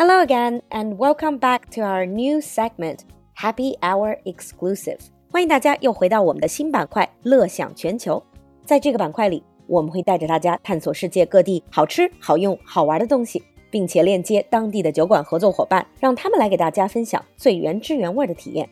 Hello again, and welcome back to our new segment, Happy Hour Exclusive. 欢迎大家又回到我们的新板块“乐享全球”。在这个板块里，我们会带着大家探索世界各地好吃、好用、好玩的东西，并且链接当地的酒馆合作伙伴，让他们来给大家分享最原汁原味的体验。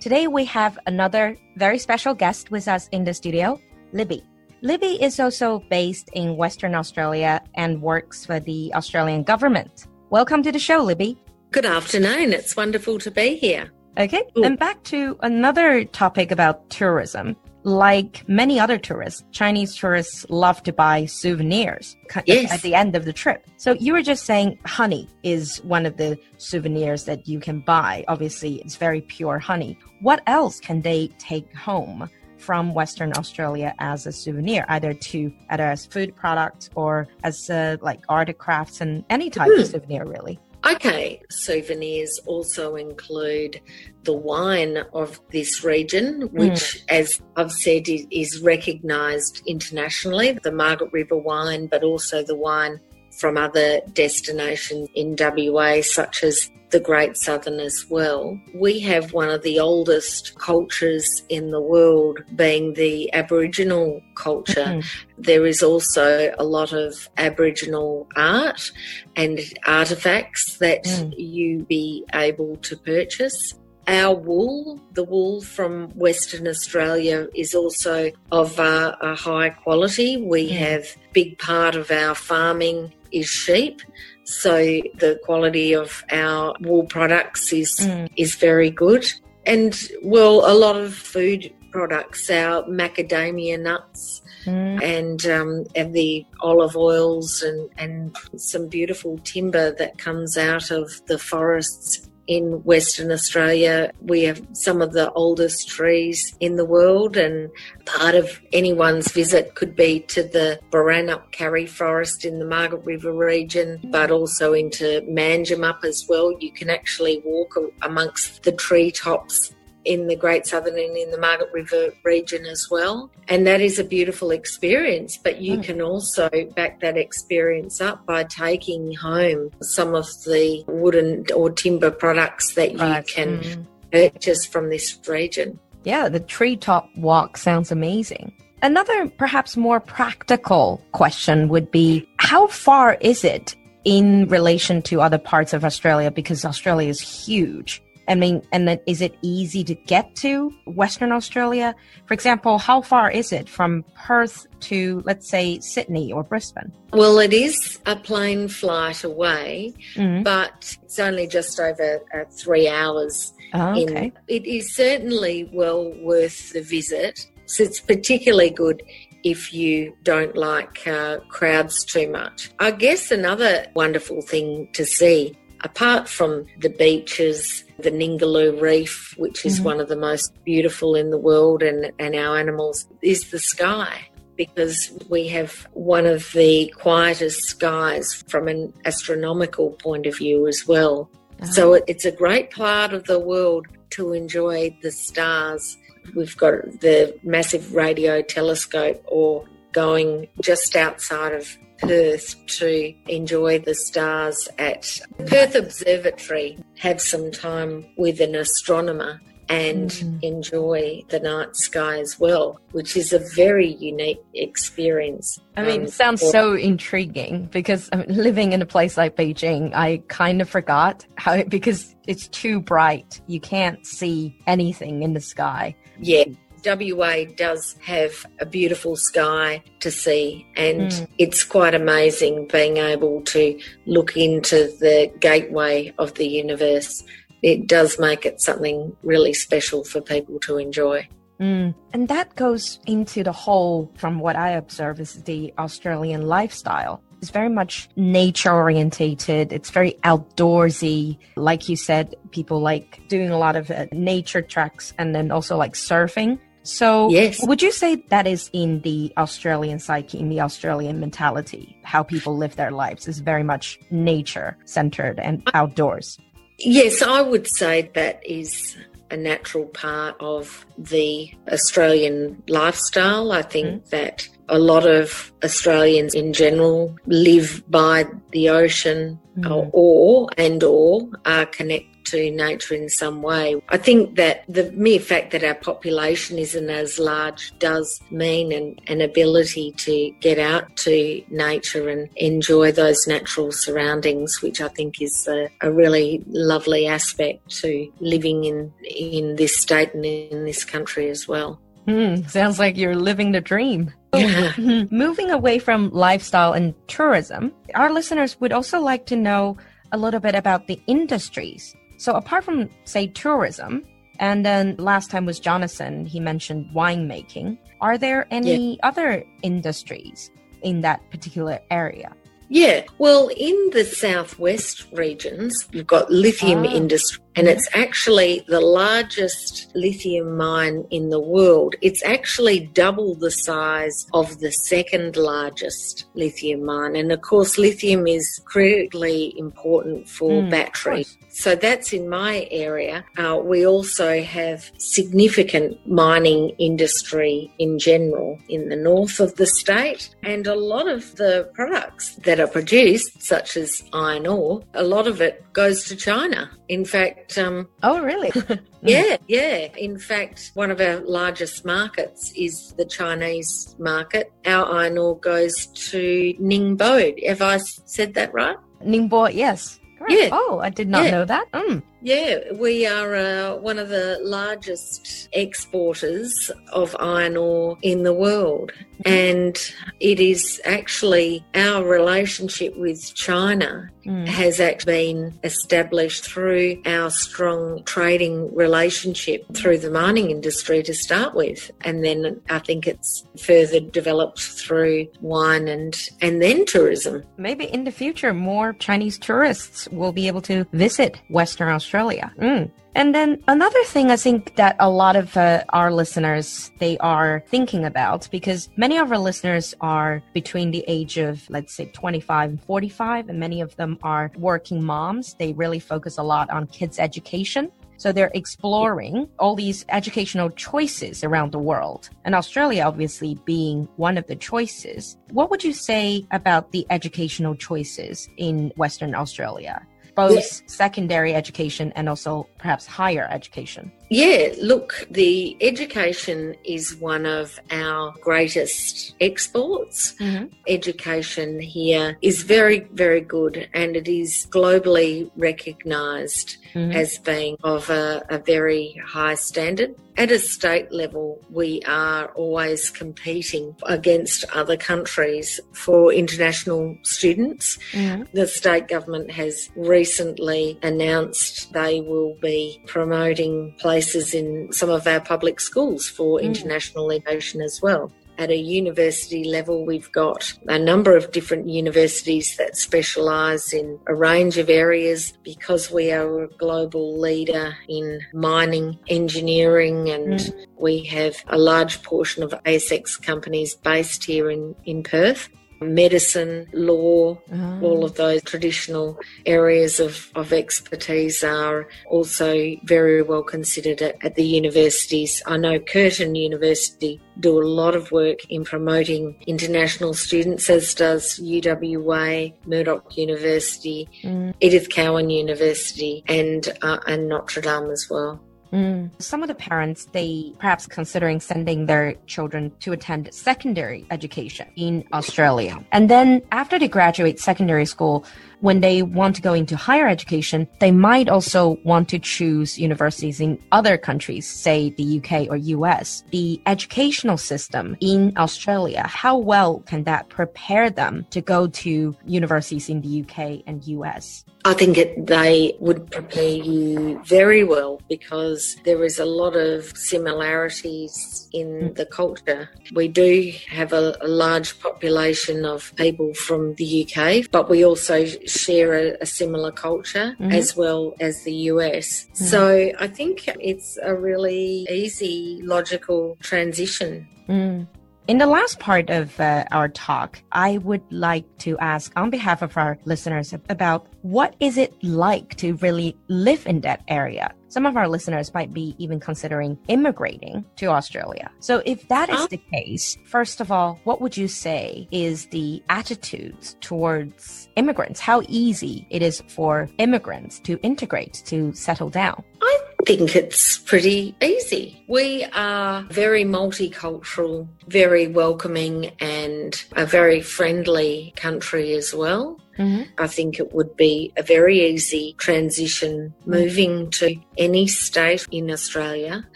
Today we have another very special guest with us in the studio, Libby. Libby is also based in Western Australia and works for the Australian government. Welcome to the show, Libby. Good afternoon. It's wonderful to be here. Okay. Ooh. And back to another topic about tourism. Like many other tourists, Chinese tourists love to buy souvenirs yes. at the end of the trip. So you were just saying honey is one of the souvenirs that you can buy. Obviously, it's very pure honey. What else can they take home? From Western Australia as a souvenir, either to either as food products or as uh, like art crafts and any type mm. of hmm. souvenir, really. Okay, souvenirs also include the wine of this region, which, mm. as I've said, is recognised internationally the Margaret River wine, but also the wine from other destinations in WA, such as the Great Southern as well. We have one of the oldest cultures in the world, being the Aboriginal culture. Mm-hmm. There is also a lot of Aboriginal art and artifacts that mm. you be able to purchase. Our wool, the wool from Western Australia, is also of uh, a high quality. We mm. have big part of our farming is sheep. So the quality of our wool products is mm. is very good. And well, a lot of food products, our macadamia nuts mm. and um, and the olive oils and, and some beautiful timber that comes out of the forests in Western Australia. We have some of the oldest trees in the world, and part of anyone's visit could be to the Boranup Karri Forest in the Margaret River region, but also into Manjimup as well. You can actually walk amongst the treetops in the Great Southern and in the Margaret River region as well. And that is a beautiful experience, but you mm. can also back that experience up by taking home some of the wooden or timber products that you can mm. purchase from this region. Yeah, the treetop walk sounds amazing. Another perhaps more practical question would be how far is it in relation to other parts of Australia? Because Australia is huge. I mean, and then is it easy to get to Western Australia? For example, how far is it from Perth to, let's say, Sydney or Brisbane? Well, it is a plane flight away, mm-hmm. but it's only just over uh, three hours. Oh, okay. In, it is certainly well worth the visit. So it's particularly good if you don't like uh, crowds too much. I guess another wonderful thing to see apart from the beaches, the Ningaloo Reef, which is mm-hmm. one of the most beautiful in the world, and, and our animals, is the sky. Because we have one of the quietest skies from an astronomical point of view as well. Oh. So it's a great part of the world to enjoy the stars. We've got the massive radio telescope or going just outside of Perth to enjoy the stars at Perth Observatory, have some time with an astronomer and mm. enjoy the night sky as well, which is a very unique experience. I mean, um, it sounds for- so intriguing because I mean, living in a place like Beijing, I kind of forgot how, because it's too bright, you can't see anything in the sky. Yeah, WA does have a beautiful sky to see, and mm. it's quite amazing being able to look into the gateway of the universe. It does make it something really special for people to enjoy. Mm. And that goes into the whole, from what I observe, is the Australian lifestyle. It's very much nature orientated. It's very outdoorsy. Like you said, people like doing a lot of uh, nature treks and then also like surfing. So, yes. would you say that is in the Australian psyche, in the Australian mentality, how people live their lives is very much nature centered and outdoors? Yes, I would say that is a natural part of the Australian lifestyle. I think mm. that a lot of Australians in general live by the ocean mm. or, or and or are connected to nature in some way. I think that the mere fact that our population isn't as large does mean an, an ability to get out to nature and enjoy those natural surroundings, which I think is a, a really lovely aspect to living in in this state and in this country as well. Mm, sounds like you're living the dream. Yeah. Moving away from lifestyle and tourism, our listeners would also like to know a little bit about the industries so apart from say tourism, and then last time was Jonathan, he mentioned winemaking. Are there any yeah. other industries in that particular area? Yeah, well, in the southwest regions, you've got lithium ah. industry, and it's actually the largest lithium mine in the world. It's actually double the size of the second largest lithium mine. And of course, lithium is critically important for mm, batteries. So that's in my area. Uh, we also have significant mining industry in general in the north of the state. And a lot of the products that are produced, such as iron ore, a lot of it goes to China. In fact, um, oh, really? yeah, yeah. In fact, one of our largest markets is the Chinese market. Our iron ore goes to Ningbo. Have I said that right? Ningbo, yes. Yeah. Oh, I did not yeah. know that. Mm. Yeah, we are uh, one of the largest exporters of iron ore in the world. And it is actually our relationship with China mm. has actually been established through our strong trading relationship through the mining industry to start with. And then I think it's further developed through wine and, and then tourism. Maybe in the future, more Chinese tourists will be able to visit Western Australia Australia. Mm. And then another thing I think that a lot of uh, our listeners they are thinking about because many of our listeners are between the age of let's say 25 and 45 and many of them are working moms. They really focus a lot on kids education. So they're exploring all these educational choices around the world. And Australia obviously being one of the choices. What would you say about the educational choices in Western Australia? Both yeah. secondary education and also perhaps higher education? Yeah, look, the education is one of our greatest exports. Mm-hmm. Education here is very, very good and it is globally recognised mm-hmm. as being of a, a very high standard. At a state level, we are always competing against other countries for international students. Mm-hmm. The state government has recently announced they will be promoting places in some of our public schools for mm. international education as well at a university level, we've got a number of different universities that specialise in a range of areas because we are a global leader in mining, engineering, and mm. we have a large portion of ASX companies based here in, in Perth medicine, law, oh. all of those traditional areas of, of expertise are also very well considered at, at the universities. I know Curtin University do a lot of work in promoting international students, as does UWA, Murdoch University, mm. Edith Cowan University, and uh, and Notre Dame as well. Mm. Some of the parents, they perhaps considering sending their children to attend secondary education in Australia. And then after they graduate secondary school, when they want to go into higher education, they might also want to choose universities in other countries, say the UK or US. The educational system in Australia, how well can that prepare them to go to universities in the UK and US? I think it, they would prepare you very well because there is a lot of similarities in mm. the culture. We do have a, a, large population of people from the UK, but we also share a, a similar culture mm-hmm. as well as the US. Mm. So I think it's a really easy, logical transition. Mm. In the last part of uh, our talk, I would like to ask on behalf of our listeners about what is it like to really live in that area? Some of our listeners might be even considering immigrating to Australia. So if that is the case, first of all, what would you say is the attitudes towards immigrants? How easy it is for immigrants to integrate, to settle down? I think it's pretty easy. We are very multicultural, very welcoming, and a very friendly country as well. Mm-hmm. I think it would be a very easy transition moving to any state in Australia.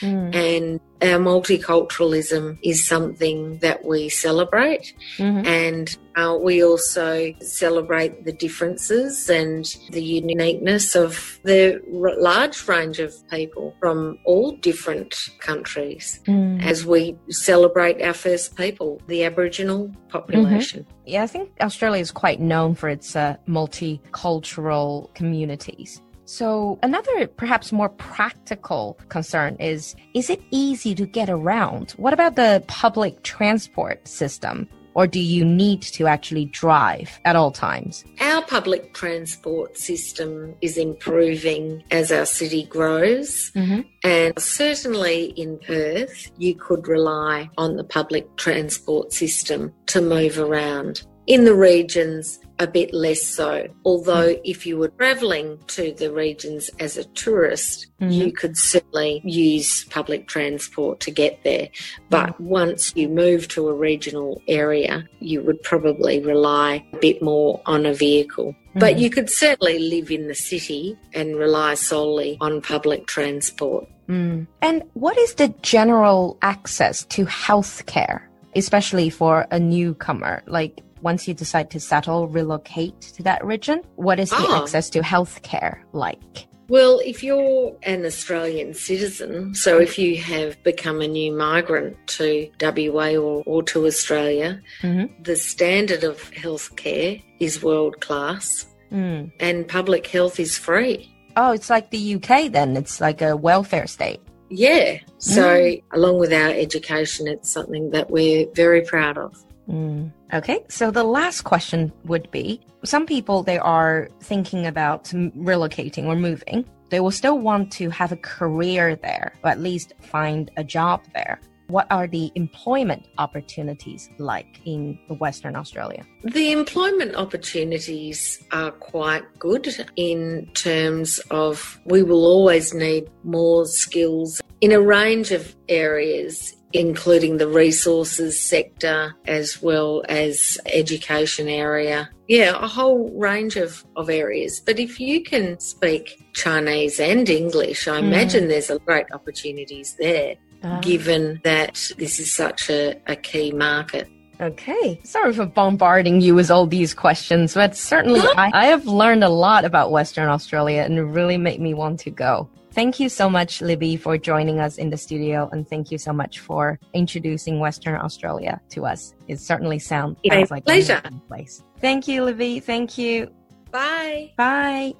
Mm. And our multiculturalism is something that we celebrate. Mm-hmm. And uh, we also celebrate the differences and the uniqueness of the r- large range of people from all different countries mm. as we celebrate our first people, the Aboriginal population. Mm-hmm. Yeah, I think Australia is quite known for its uh, multicultural communities. So another perhaps more practical concern is, is it easy to get around? What about the public transport system? Or do you need to actually drive at all times? Our public transport system is improving as our city grows. Mm-hmm. And certainly in Perth, you could rely on the public transport system to move around. In the regions, a bit less so. Although, mm. if you were travelling to the regions as a tourist, mm-hmm. you could certainly use public transport to get there. But mm. once you move to a regional area, you would probably rely a bit more on a vehicle. Mm-hmm. But you could certainly live in the city and rely solely on public transport. Mm. And what is the general access to healthcare, especially for a newcomer? Like, once you decide to settle, relocate to that region? What is the oh. access to healthcare like? Well, if you're an Australian citizen, so if you have become a new migrant to WA or, or to Australia, mm-hmm. the standard of healthcare is world class mm. and public health is free. Oh, it's like the UK then. It's like a welfare state. Yeah. So, mm. along with our education, it's something that we're very proud of. Mm. Okay, so the last question would be some people they are thinking about relocating or moving. They will still want to have a career there, or at least find a job there. What are the employment opportunities like in Western Australia? The employment opportunities are quite good in terms of we will always need more skills in a range of areas including the resources sector as well as education area. Yeah, a whole range of, of areas. But if you can speak Chinese and English, I mm. imagine there's a great opportunities there, uh. given that this is such a, a key market. Okay. Sorry for bombarding you with all these questions, but certainly I, I have learned a lot about Western Australia and it really made me want to go. Thank you so much, Libby, for joining us in the studio, and thank you so much for introducing Western Australia to us. It certainly sounds, sounds like pleasure. a place. Thank you, Libby. Thank you. Bye. Bye.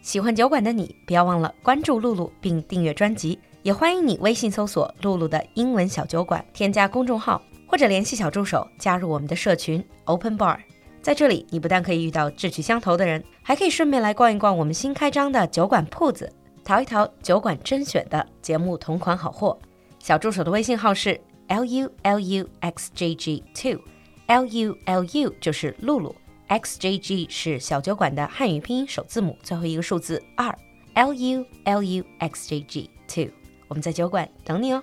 喜欢酒馆的你，不要忘了关注露露并订阅专辑，也欢迎你微信搜索“露露的英文小酒馆”，添加公众号或者联系小助手加入我们的社群 Open Bar。在这里，你不但可以遇到志趣相投的人，还可以顺便来逛一逛我们新开张的酒馆铺子。淘一淘酒馆甄选的节目同款好货，小助手的微信号是 l u l u x j g two，l u l u 就是露露，x j g 是小酒馆的汉语拼音首字母，最后一个数字二，l u l u x j g two，我们在酒馆等你哦。